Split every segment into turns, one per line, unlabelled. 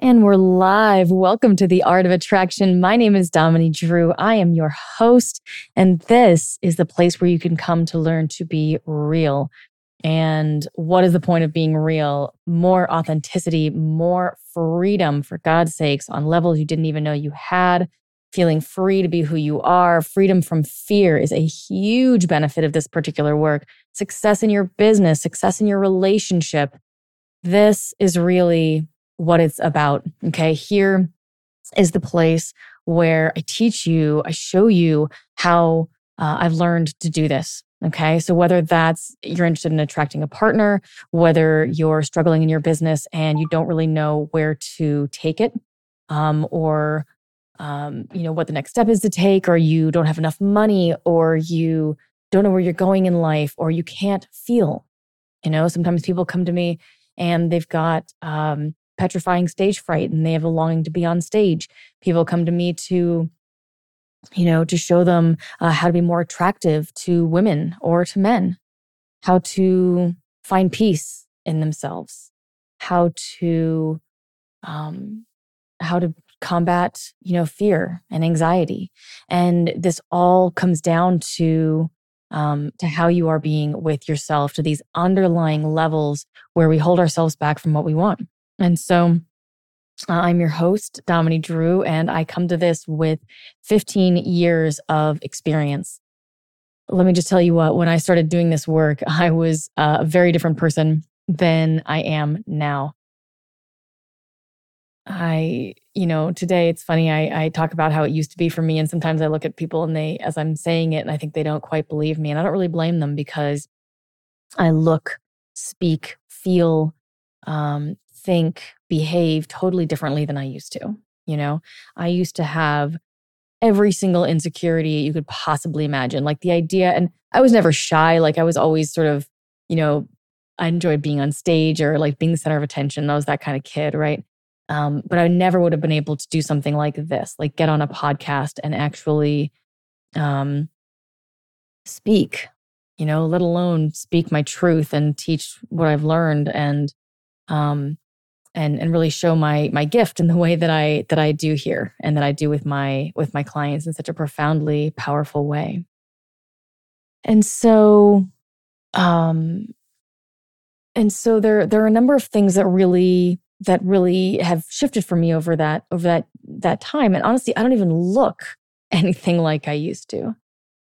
And we're live. Welcome to the Art of Attraction. My name is Dominique Drew. I am your host, and this is the place where you can come to learn to be real. And what is the point of being real? More authenticity, more freedom, for God's sakes, on levels you didn't even know you had. Feeling free to be who you are, freedom from fear is a huge benefit of this particular work. Success in your business, success in your relationship. This is really what it's about. Okay. Here is the place where I teach you, I show you how uh, I've learned to do this. Okay. So whether that's you're interested in attracting a partner, whether you're struggling in your business and you don't really know where to take it, um, or um, you know what the next step is to take, or you don't have enough money, or you don't know where you're going in life, or you can't feel. You know, sometimes people come to me and they've got um, petrifying stage fright and they have a longing to be on stage. People come to me to, you know, to show them uh, how to be more attractive to women or to men, how to find peace in themselves, how to, um, how to combat, you know, fear and anxiety. And this all comes down to um, to how you are being with yourself, to these underlying levels where we hold ourselves back from what we want. And so uh, I'm your host, Dominique Drew, and I come to this with 15 years of experience. Let me just tell you what, when I started doing this work, I was a very different person than I am now. I, you know, today it's funny. I, I talk about how it used to be for me. And sometimes I look at people and they, as I'm saying it, and I think they don't quite believe me. And I don't really blame them because I look, speak, feel, um, think, behave totally differently than I used to. You know, I used to have every single insecurity you could possibly imagine. Like the idea, and I was never shy. Like I was always sort of, you know, I enjoyed being on stage or like being the center of attention. I was that kind of kid, right? Um, but I never would have been able to do something like this, like get on a podcast and actually um, speak, you know, let alone speak my truth and teach what I've learned and um, and and really show my my gift in the way that I that I do here and that I do with my with my clients in such a profoundly powerful way. And so um and so there there are a number of things that really that really have shifted for me over that over that that time and honestly I don't even look anything like I used to.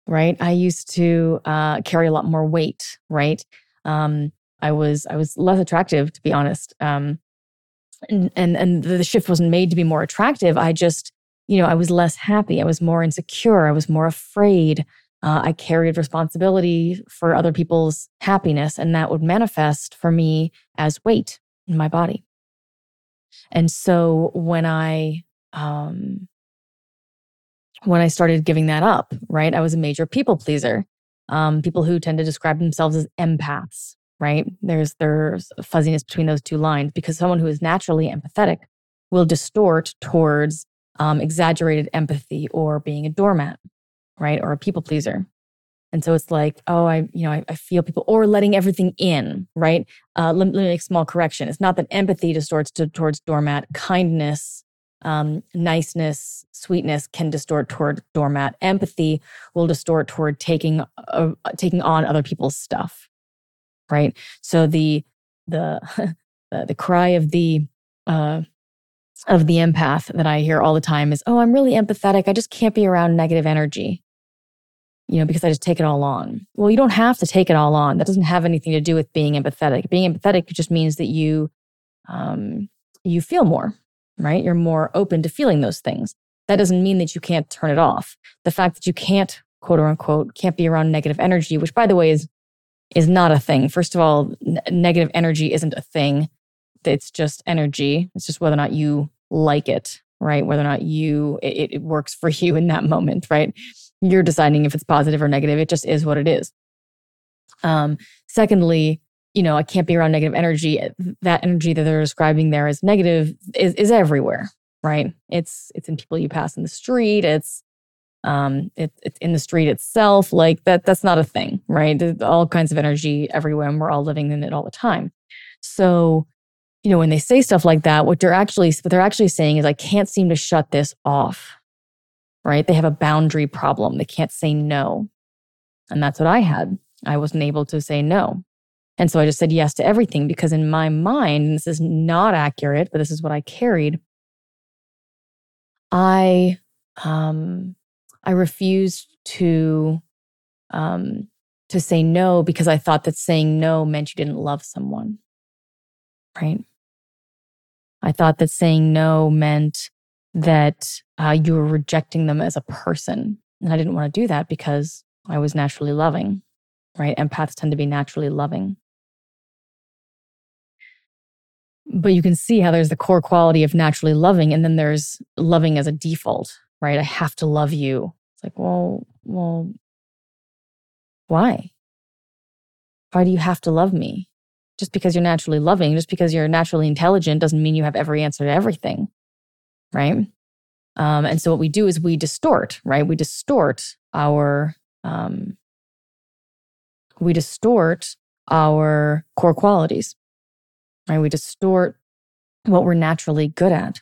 Right? I used to uh carry a lot more weight, right? Um I was I was less attractive to be honest. Um and, and and the shift wasn't made to be more attractive. I just you know i was less happy. I was more insecure. I was more afraid. Uh, i carried responsibility for other people's happiness and that would manifest for me as weight in my body. And so when i um when i started giving that up right i was a major people pleaser. Um, people who tend to describe themselves as empaths right? There's there's fuzziness between those two lines because someone who is naturally empathetic will distort towards um, exaggerated empathy or being a doormat, right? Or a people pleaser. And so it's like, oh, I, you know, I, I feel people, or letting everything in, right? Uh, let, let, me make a small correction. It's not that empathy distorts to, towards doormat. Kindness, um, niceness, sweetness can distort toward doormat. Empathy will distort toward taking uh, taking on other people's stuff, right? So the the the, cry of the uh, of the empath that I hear all the time is, oh, I'm really empathetic. I just can't be around negative energy, you know, because I just take it all on. Well, you don't have to take it all on. That doesn't have anything to do with being empathetic. Being empathetic just means that you, um, you feel more, right? You're more open to feeling those things. That doesn't mean that you can't turn it off. The fact that you can't, quote unquote, can't be around negative energy, which by the way is is not a thing. First of all, n- negative energy isn't a thing. It's just energy. It's just whether or not you like it, right? Whether or not you, it, it works for you in that moment, right? You're deciding if it's positive or negative. It just is what it is. Um, secondly, you know, I can't be around negative energy. That energy that they're describing there as negative is, is everywhere, right? It's it's in people you pass in the street. It's um, it, it's in the street itself. Like that. That's not a thing, right? There's all kinds of energy everywhere, and we're all living in it all the time. So you know, when they say stuff like that, what they're actually what they're actually saying is I can't seem to shut this off. Right? They have a boundary problem. They can't say no. And that's what I had. I wasn't able to say no. And so I just said yes to everything because in my mind, this is not accurate, but this is what I carried. I um I refused to um to say no because I thought that saying no meant you didn't love someone. Right? I thought that saying no meant that uh, you were rejecting them as a person. And I didn't want to do that because I was naturally loving, right? Empaths tend to be naturally loving. But you can see how there's the core quality of naturally loving, and then there's loving as a default, right? I have to love you. It's like, well, well, why? Why do you have to love me? just because you're naturally loving, just because you're naturally intelligent doesn't mean you have every answer to everything. Right. Um, and so what we do is we distort, right? We distort our um, we distort our core qualities. Right. We distort what we're naturally good at.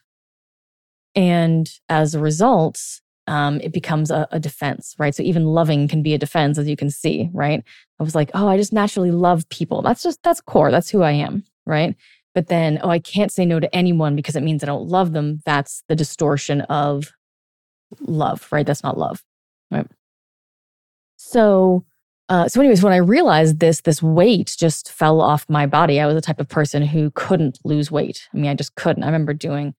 And as a result, um, it becomes a, a, defense, right? So even loving can be a defense, as you can see, right? I was like, oh, I just naturally love people. That's just, that's core. That's who I am, right? But then, oh, I can't say no to anyone because it means I don't love them. That's the distortion of love, right? That's not love, right? So, uh, so anyways, when I realized this, this weight just fell off my body. I was the type of person who couldn't lose weight. I mean, I just couldn't. I remember doing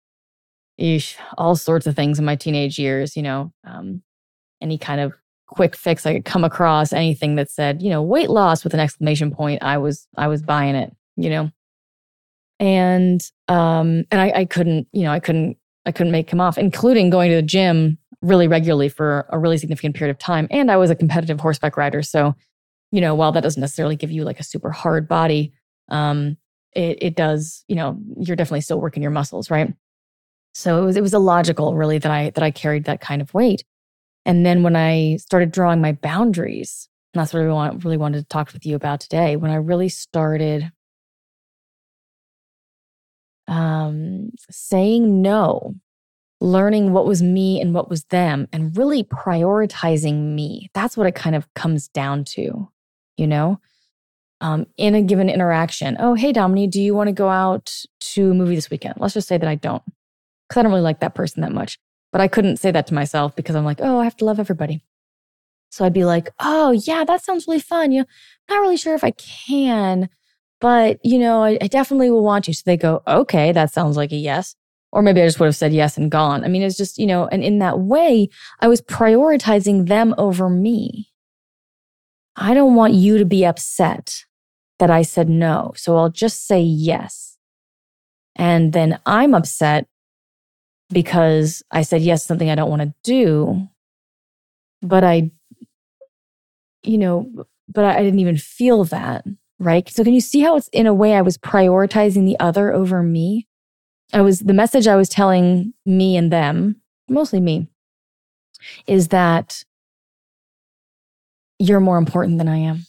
eesh, all sorts of things in my teenage years, you know, um, any kind of quick fix I could come across, anything that said, you know, weight loss with an exclamation point, I was, I was buying it, you know. And um, and I, I couldn't, you know, I couldn't, I couldn't make him off, including going to the gym really regularly for a really significant period of time. And I was a competitive horseback rider. So, you know, while that doesn't necessarily give you like a super hard body, um, it, it does, you know, you're definitely still working your muscles, right? So it was it was illogical really that I that I carried that kind of weight. And then when I started drawing my boundaries, and that's what I want, really wanted to talk with you about today, when I really started um, saying no, learning what was me and what was them, and really prioritizing me. That's what it kind of comes down to, you know? Um, in a given interaction. Oh, hey, Dominique, do you want to go out to a movie this weekend? Let's just say that I don't because I don't really like that person that much. But I couldn't say that to myself because I'm like, oh, I have to love everybody. So I'd be like, oh, yeah, that sounds really fun. You know, not really sure if I can, but, you know, I, I definitely will want to. So they go, okay, that sounds like a yes. Or maybe I just would have said yes and gone. I mean, it's just, you know, and in that way, I was prioritizing them over me. I don't want you to be upset that I said no. So I'll just say yes. And then I'm upset because I said yes something I don't want to do. But I, you know, but I didn't even feel that. Right. So can you see how it's in a way I was prioritizing the other over me? I was the message I was telling me and them, mostly me, is that you're more important than I am.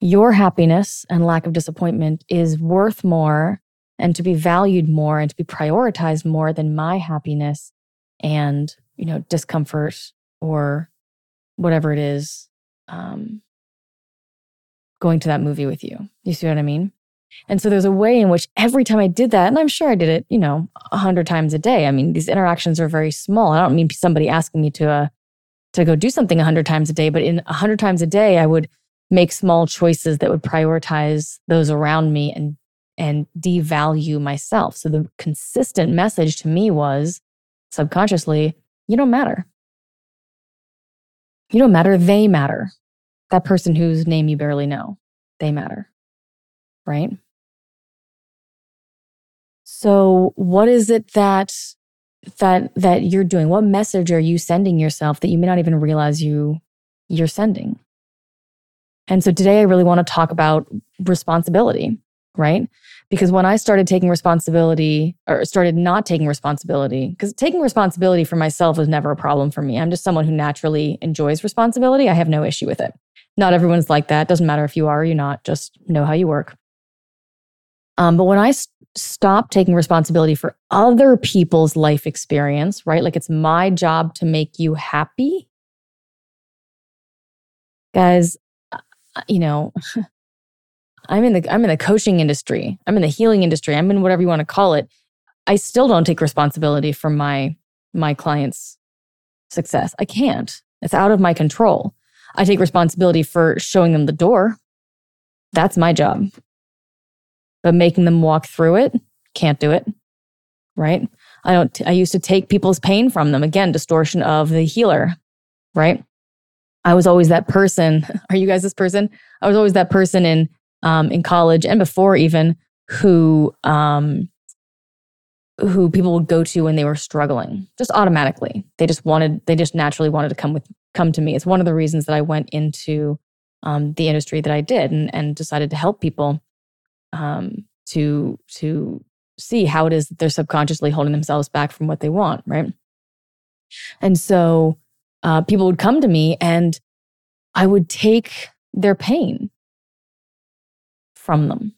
Your happiness and lack of disappointment is worth more and to be valued more and to be prioritized more than my happiness and you know discomfort or whatever it is um, going to that movie with you you see what i mean And so there's a way in which every time I did that, and I'm sure I did it, you know, a hundred times a day. I mean, these interactions are very small. I don't mean somebody asking me to uh, to go do something a hundred times a day, but in a hundred times a day, I would make small choices that would prioritize those around me and and devalue myself. So the consistent message to me was subconsciously, you don't matter. You don't matter. They matter. That person whose name you barely know, they matter. Right? So what is it that that that you're doing? What message are you sending yourself that you may not even realize you you're sending? And so today I really want to talk about responsibility, right? Because when I started taking responsibility or started not taking responsibility, because taking responsibility for myself was never a problem for me. I'm just someone who naturally enjoys responsibility. I have no issue with it. Not everyone's like that. Doesn't matter if you are or you're not, just know how you work. Um, but when I st- stopped taking responsibility for other people's life experience, right? Like it's my job to make you happy. Guys, you know, I'm in the I'm in the coaching industry. I'm in the healing industry. I'm in whatever you want to call it. I still don't take responsibility for my my clients' success. I can't. It's out of my control. I take responsibility for showing them the door. That's my job. But making them walk through it, can't do it. Right? I don't I used to take people's pain from them. Again, distortion of the healer, right? I was always that person. Are you guys this person? I was always that person in um, in college and before even who um, who people would go to when they were struggling, just automatically. They just wanted, they just naturally wanted to come with come to me. It's one of the reasons that I went into um, the industry that I did and, and decided to help people um, to to see how it is that they're subconsciously holding themselves back from what they want, right? And so uh, people would come to me and I would take their pain from them,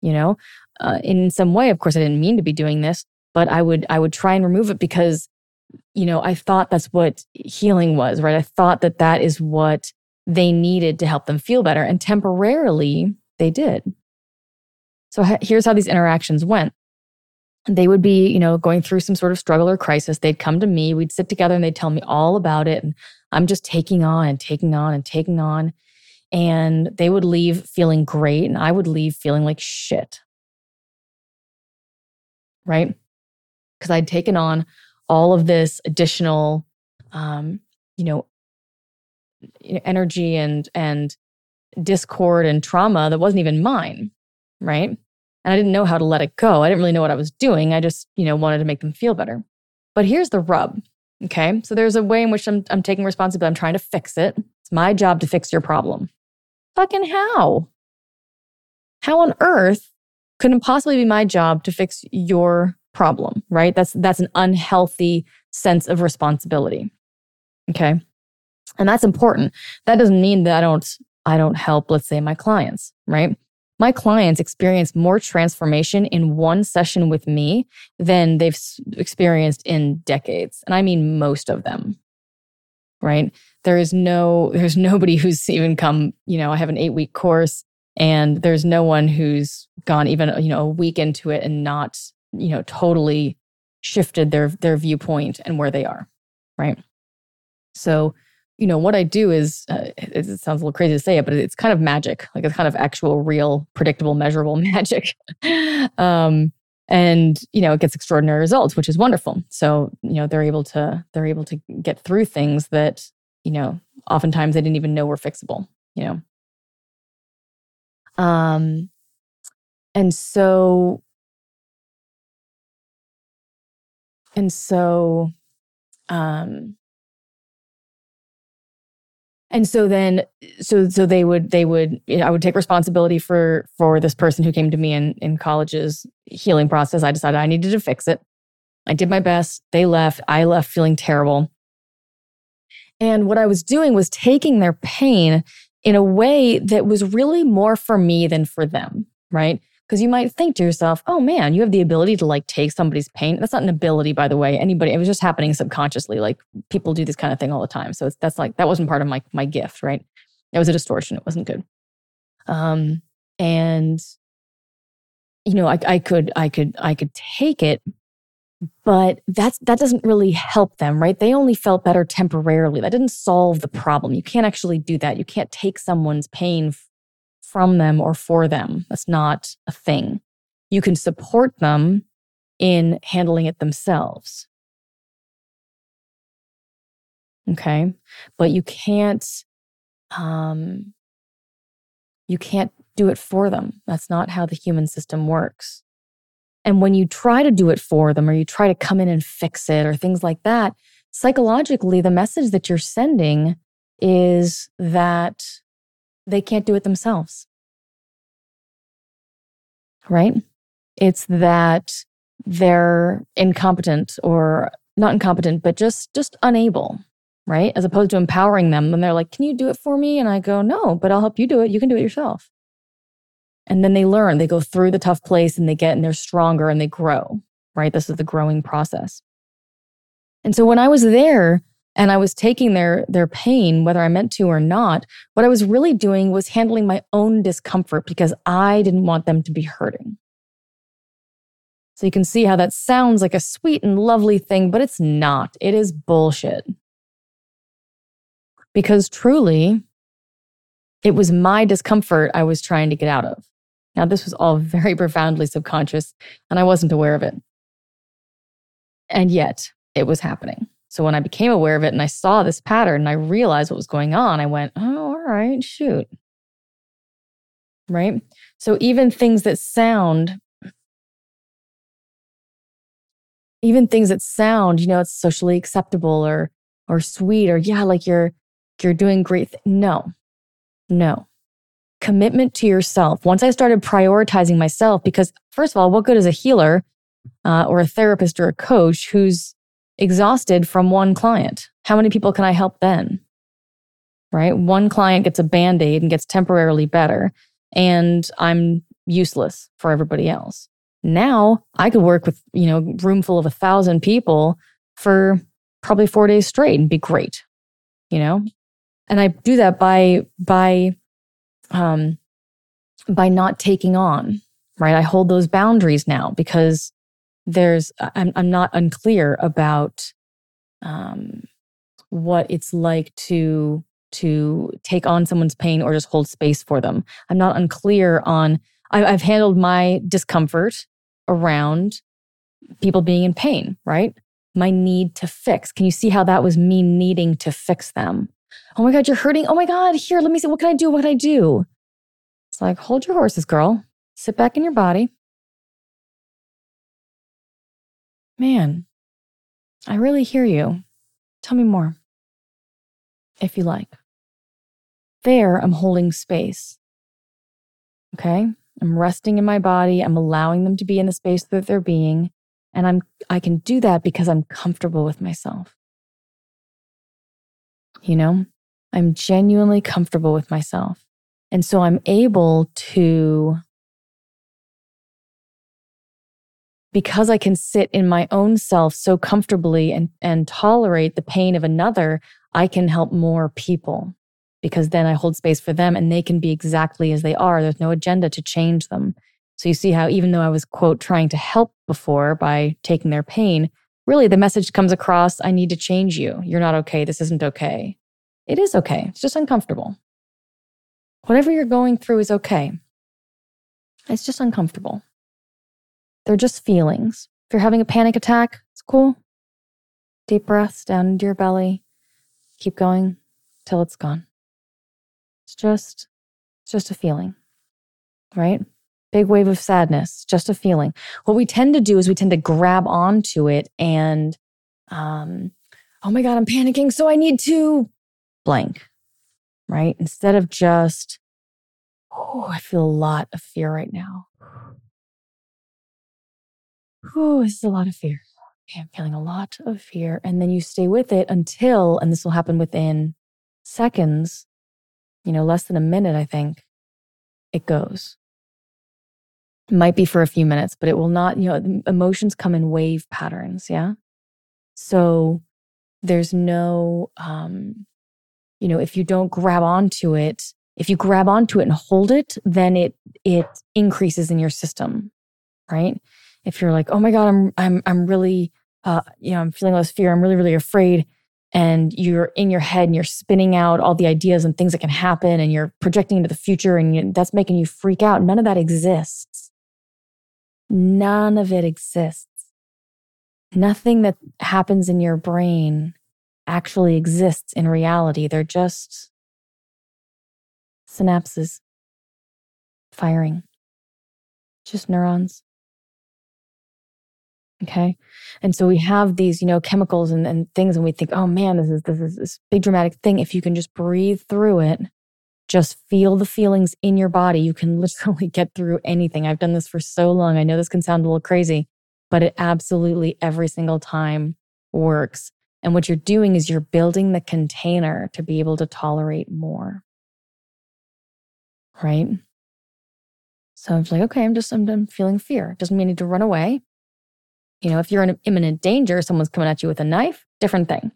you know, uh, in some way. Of course, I didn't mean to be doing this, but I would I would try and remove it because, you know, I thought that's what healing was, right? I thought that that is what they needed to help them feel better, and temporarily they did. So here's how these interactions went they would be, you know, going through some sort of struggle or crisis. They'd come to me, we'd sit together and they'd tell me all about it. And I'm just taking on and taking on and taking on. And they would leave feeling great. And I would leave feeling like shit. Right? Because I'd taken on all of this additional, um, you know, energy and, and discord and trauma that wasn't even mine. Right? And I didn't know how to let it go. I didn't really know what I was doing. I just, you know, wanted to make them feel better. But here's the rub. Okay. So there's a way in which I'm, I'm taking responsibility. I'm trying to fix it. It's my job to fix your problem. Fucking how? How on earth could it possibly be my job to fix your problem? Right. That's, that's an unhealthy sense of responsibility. Okay. And that's important. That doesn't mean that I don't, I don't help, let's say, my clients, right? my clients experience more transformation in one session with me than they've experienced in decades. And I mean most of them. Right? There is no there's nobody who's even come, you know, I have an 8-week course and there's no one who's gone even, you know, a week into it and not, you know, totally shifted their their viewpoint and where they are. Right? So you know, what I do is, uh, it, it, sounds a little crazy to say it, but it's kind of magic. Like it's kind of actual, real, predictable, measurable magic. um, and you know, it gets extraordinary results, which is wonderful. So you know, they're able to they're able to get through things that you know, oftentimes they didn't even know were fixable. You know, um, and so, and so, um and so then so so they would they would you know, i would take responsibility for for this person who came to me in in college's healing process. I decided i needed to fix it. I did my best. They left. I left feeling terrible. And what i was doing was taking their pain in a way that was really more for me than for them right because you might think to yourself, oh man, you have the ability to like take somebody's pain. That's not an ability, by the way. Anybody, it was just happening subconsciously. Like people do this kind of thing all the time. So that's like, that wasn't part of my, my gift, right? It was a distortion. It wasn't good. Um, and you know, I, I could, I could, I could take it, but that's that doesn't really help them, right? They only felt better temporarily. That didn't solve the problem. You can't actually do that. You can't take someone's pain from them or for them. That's not a thing. You can support them in handling it themselves. Okay. But you can't, um, you can't do it for them. That's not how the human system works. And when you try to do it for them or you try to come in and fix it or things like that, psychologically, the message that you're sending is that they can't do it themselves. Right? It's that they're incompetent or not incompetent, but just just unable, right? As opposed to empowering them. And they're like, Can you do it for me? And I go, No, but I'll help you do it. You can do it yourself. And then they learn, they go through the tough place and they get and they're stronger and they grow, right? This is the growing process. And so when I was there and I was taking their their pain, whether I meant to or not, what I was really doing was handling my own discomfort because I didn't want them to be hurting. So you can see how that sounds like a sweet and lovely thing, but it's not. It is bullshit. Because truly, it was my discomfort I was trying to get out of. Now, this was all very profoundly subconscious, and I wasn't aware of it. And yet, it was happening. So when I became aware of it and I saw this pattern and I realized what was going on, I went, oh, all right, shoot. Right? So even things that sound even things that sound, you know, it's socially acceptable or or sweet or yeah, like you're you're doing great. Th- no, no. Commitment to yourself. Once I started prioritizing myself, because first of all, what good is a healer uh, or a therapist or a coach who's exhausted from one client? How many people can I help then? Right? One client gets a band aid and gets temporarily better, and I'm useless for everybody else. Now I could work with, you know, room full of a thousand people for probably four days straight and be great, you know? And I do that by, by, um, by not taking on, right? I hold those boundaries now because there's, I'm, I'm not unclear about, um, what it's like to, to take on someone's pain or just hold space for them. I'm not unclear on, I've handled my discomfort around people being in pain, right? My need to fix. Can you see how that was me needing to fix them? Oh my God, you're hurting. Oh my God, here, let me see. What can I do? What can I do? It's like, hold your horses, girl. Sit back in your body. Man, I really hear you. Tell me more, if you like. There, I'm holding space. Okay? I'm resting in my body. I'm allowing them to be in the space that they're being. And I'm, I can do that because I'm comfortable with myself. You know, I'm genuinely comfortable with myself. And so I'm able to, because I can sit in my own self so comfortably and, and tolerate the pain of another, I can help more people because then I hold space for them and they can be exactly as they are. There's no agenda to change them. So you see how even though I was, quote, trying to help before by taking their pain, really the message comes across I need to change you. You're not okay. This isn't okay. It is okay. It's just uncomfortable. Whatever you're going through is okay. It's just uncomfortable. They're just feelings. If you're having a panic attack, it's cool. Deep breaths down into your belly. Keep going till it's gone. It's just, it's just a feeling, right? Big wave of sadness, just a feeling. What we tend to do is we tend to grab onto it and, um, oh my God, I'm panicking. So I need to blank, right? Instead of just, oh, I feel a lot of fear right now. Oh, this is a lot of fear. Okay, I'm feeling a lot of fear. And then you stay with it until, and this will happen within seconds, you know, less than a minute, I think, it goes. Might be for a few minutes, but it will not, you know, emotions come in wave patterns. Yeah. So there's no, um, you know, if you don't grab onto it, if you grab onto it and hold it, then it, it increases in your system. right? If you're like, oh my God, I'm I'm I'm really uh, you know, I'm feeling all this fear, I'm really, really afraid. And you're in your head and you're spinning out all the ideas and things that can happen and you're projecting into the future and you, that's making you freak out. None of that exists. None of it exists. Nothing that happens in your brain actually exists in reality. They're just synapses firing, just neurons. Okay. And so we have these, you know, chemicals and, and things, and we think, oh man, this is this is this big dramatic thing. If you can just breathe through it, just feel the feelings in your body, you can literally get through anything. I've done this for so long. I know this can sound a little crazy, but it absolutely every single time works. And what you're doing is you're building the container to be able to tolerate more. Right? So I'm like, okay, I'm just, I'm, I'm feeling fear. Doesn't mean I need to run away. You know, if you're in imminent danger, someone's coming at you with a knife, different thing.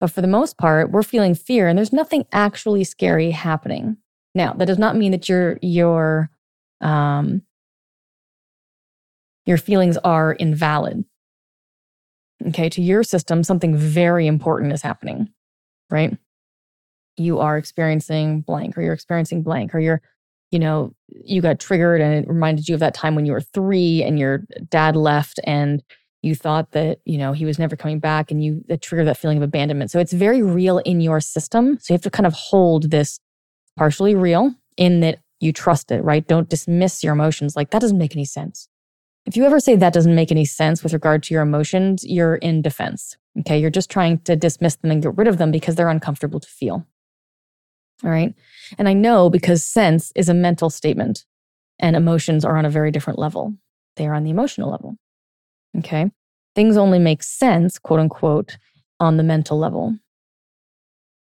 But for the most part, we're feeling fear and there's nothing actually scary happening. Now, that does not mean that your your um your feelings are invalid. Okay, to your system, something very important is happening, right? You are experiencing blank, or you're experiencing blank, or you're, you know, you got triggered and it reminded you of that time when you were three and your dad left and you thought that, you know, he was never coming back and you that triggered that feeling of abandonment. So it's very real in your system. So you have to kind of hold this partially real in that you trust it, right? Don't dismiss your emotions like that doesn't make any sense. If you ever say that doesn't make any sense with regard to your emotions, you're in defense. Okay. You're just trying to dismiss them and get rid of them because they're uncomfortable to feel. All right. And I know because sense is a mental statement and emotions are on a very different level. They are on the emotional level. Okay. Things only make sense, quote unquote, on the mental level.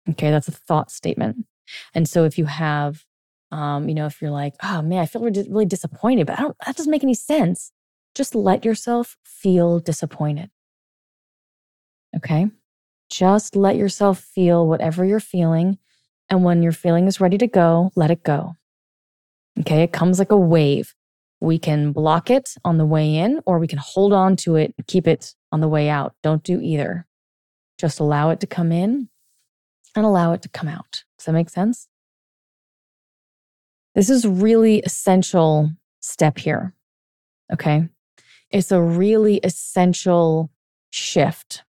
Okay. That's a thought statement. And so if you have, um, you know, if you're like, oh man, I feel really disappointed, but I don't, that doesn't make any sense. Just let yourself feel disappointed. Okay. Just let yourself feel whatever you're feeling. And when your feeling is ready to go, let it go. Okay. It comes like a wave. We can block it on the way in, or we can hold on to it keep it on the way out. Don't do either. Just allow it to come in and allow it to come out. Does that make sense? This is really essential step here. Okay. It's a really essential shift.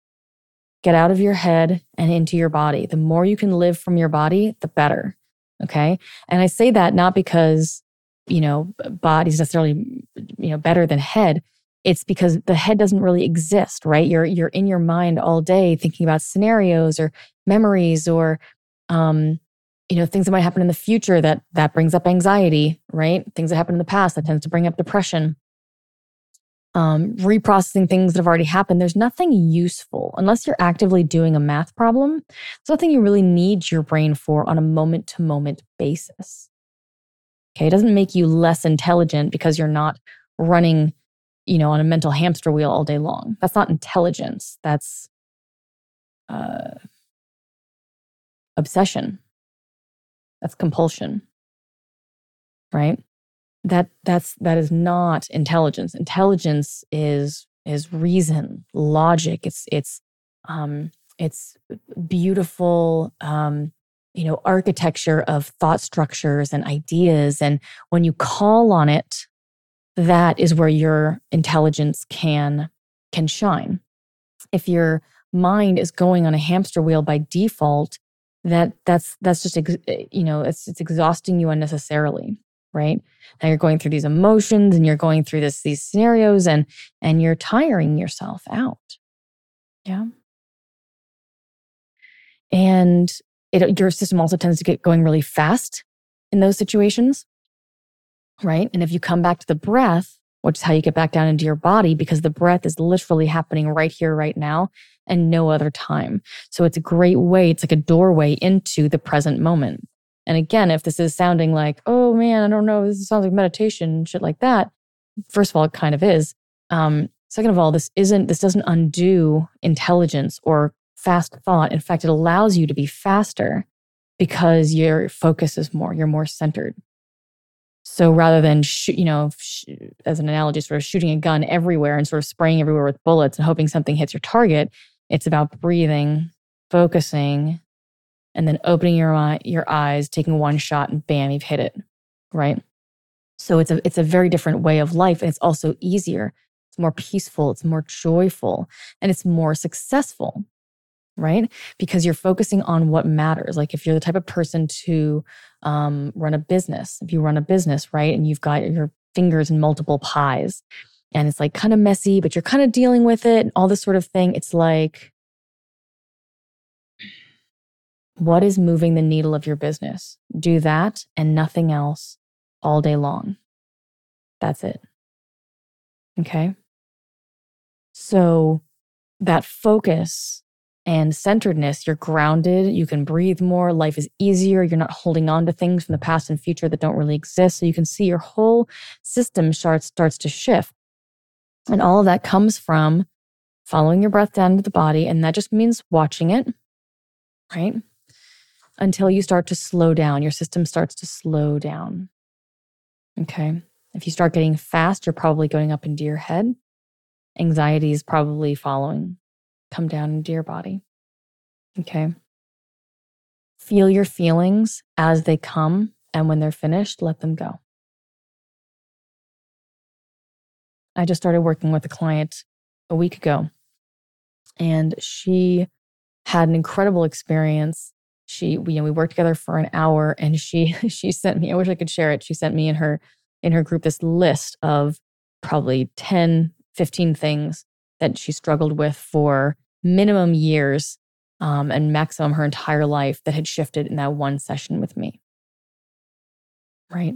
Get out of your head and into your body. The more you can live from your body, the better. Okay. And I say that not because, you know, body's necessarily, you know, better than head. It's because the head doesn't really exist, right? You're you're in your mind all day thinking about scenarios or memories or um, you know, things that might happen in the future that that brings up anxiety, right? Things that happened in the past that tends to bring up depression um, reprocessing things that have already happened, there's nothing useful unless you're actively doing a math problem. There's nothing you really need your brain for on a moment to moment basis. Okay. It doesn't make you less intelligent because you're not running, you know, on a mental hamster wheel all day long. That's not intelligence. That's uh, obsession. That's compulsion. Right that that's that is not intelligence intelligence is is reason logic it's it's um it's beautiful um you know architecture of thought structures and ideas and when you call on it that is where your intelligence can can shine if your mind is going on a hamster wheel by default that that's that's just eh, you know it's it's exhausting you unnecessarily right? Now you're going through these emotions and you're going through this these scenarios and and you're tiring yourself out. Yeah. And it, your system also tends to get going really fast in those situations, right? And if you come back to the breath, which is how you get back down into your body, because the breath is literally happening right here, right now, and no other time. So it's a great way, it's like a doorway into the present moment. And again, if this is sounding like, oh man, I don't know, this sounds like meditation, shit like that. First of all, it kind of is. Um, second of all, this isn't, this doesn't undo intelligence or fast thought. In fact, it allows you to be faster because your focus is more, you're more centered. So rather than, sh- you know, sh- as an analogy, sort of shooting a gun everywhere and sort of spraying everywhere with bullets and hoping something hits your target, it's about breathing, focusing, and then opening your your eyes, taking one shot, and bam, you've hit it, right? So it's a it's a very different way of life, and it's also easier. It's more peaceful. It's more joyful, and it's more successful, right? Because you're focusing on what matters. Like if you're the type of person to um, run a business, if you run a business, right, and you've got your fingers in multiple pies, and it's like kind of messy, but you're kind of dealing with it, and all this sort of thing. It's like what is moving the needle of your business? Do that and nothing else all day long. That's it. Okay. So that focus and centeredness, you're grounded, you can breathe more, life is easier, you're not holding on to things from the past and future that don't really exist. So you can see your whole system starts starts to shift. And all of that comes from following your breath down to the body. And that just means watching it, right? Until you start to slow down, your system starts to slow down. Okay. If you start getting fast, you're probably going up into your head. Anxiety is probably following. Come down into your body. Okay. Feel your feelings as they come. And when they're finished, let them go. I just started working with a client a week ago, and she had an incredible experience. She, we, you know, we worked together for an hour, and she she sent me. I wish I could share it. She sent me in her in her group this list of probably 10, 15 things that she struggled with for minimum years um, and maximum her entire life that had shifted in that one session with me. Right.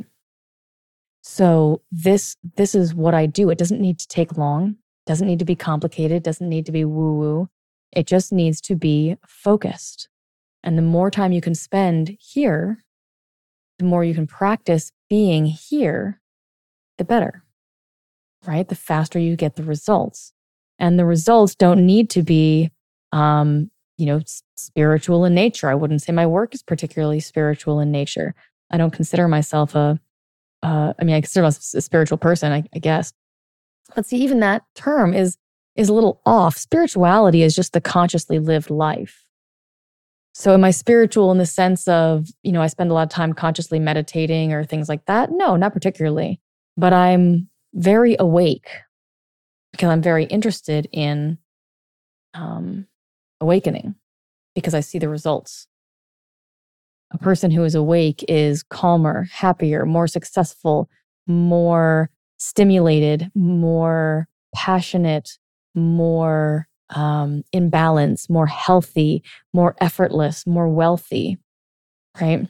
So this this is what I do. It doesn't need to take long, doesn't need to be complicated, doesn't need to be woo-woo. It just needs to be focused. And the more time you can spend here, the more you can practice being here, the better, right? The faster you get the results. And the results don't need to be, um, you know, spiritual in nature. I wouldn't say my work is particularly spiritual in nature. I don't consider myself a, uh, I mean, I consider myself a spiritual person, I, I guess. But see, even that term is is a little off. Spirituality is just the consciously lived life. So, am I spiritual in the sense of, you know, I spend a lot of time consciously meditating or things like that? No, not particularly. But I'm very awake because I'm very interested in um, awakening because I see the results. A person who is awake is calmer, happier, more successful, more stimulated, more passionate, more um, in balance, more healthy, more effortless, more wealthy, right?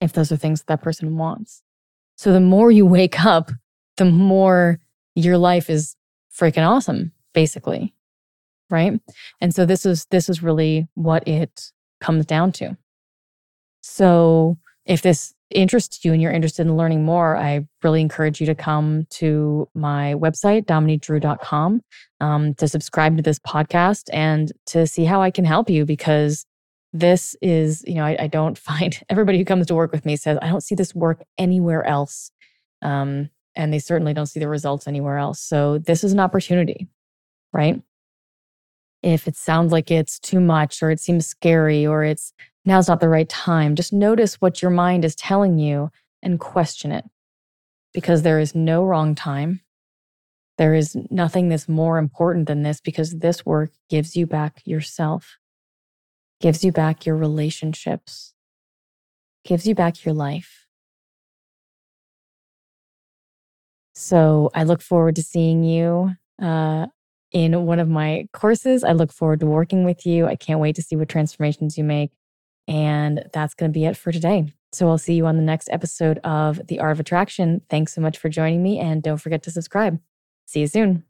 If those are things that, that person wants. So the more you wake up, the more your life is freaking awesome, basically. Right. And so this is this is really what it comes down to. So if this interests you and you're interested in learning more, I really encourage you to come to my website, dominiquedrew.com, um, to subscribe to this podcast and to see how I can help you because this is, you know, I, I, don't find everybody who comes to work with me says, I don't see this work anywhere else. Um, and they certainly don't see the results anywhere else. So this is an opportunity, right? If it sounds like it's too much or it seems scary or it's now's not the right time. Just notice what your mind is telling you and question it because there is no wrong time. There is nothing that's more important than this because this work gives you back yourself, gives you back your relationships, gives you back your life. So I look forward to seeing you uh, in one of my courses. I look forward to working with you. I can't wait to see what transformations you make. And that's going to be it for today. So I'll see you on the next episode of The Art of Attraction. Thanks so much for joining me. And don't forget to subscribe. See you soon.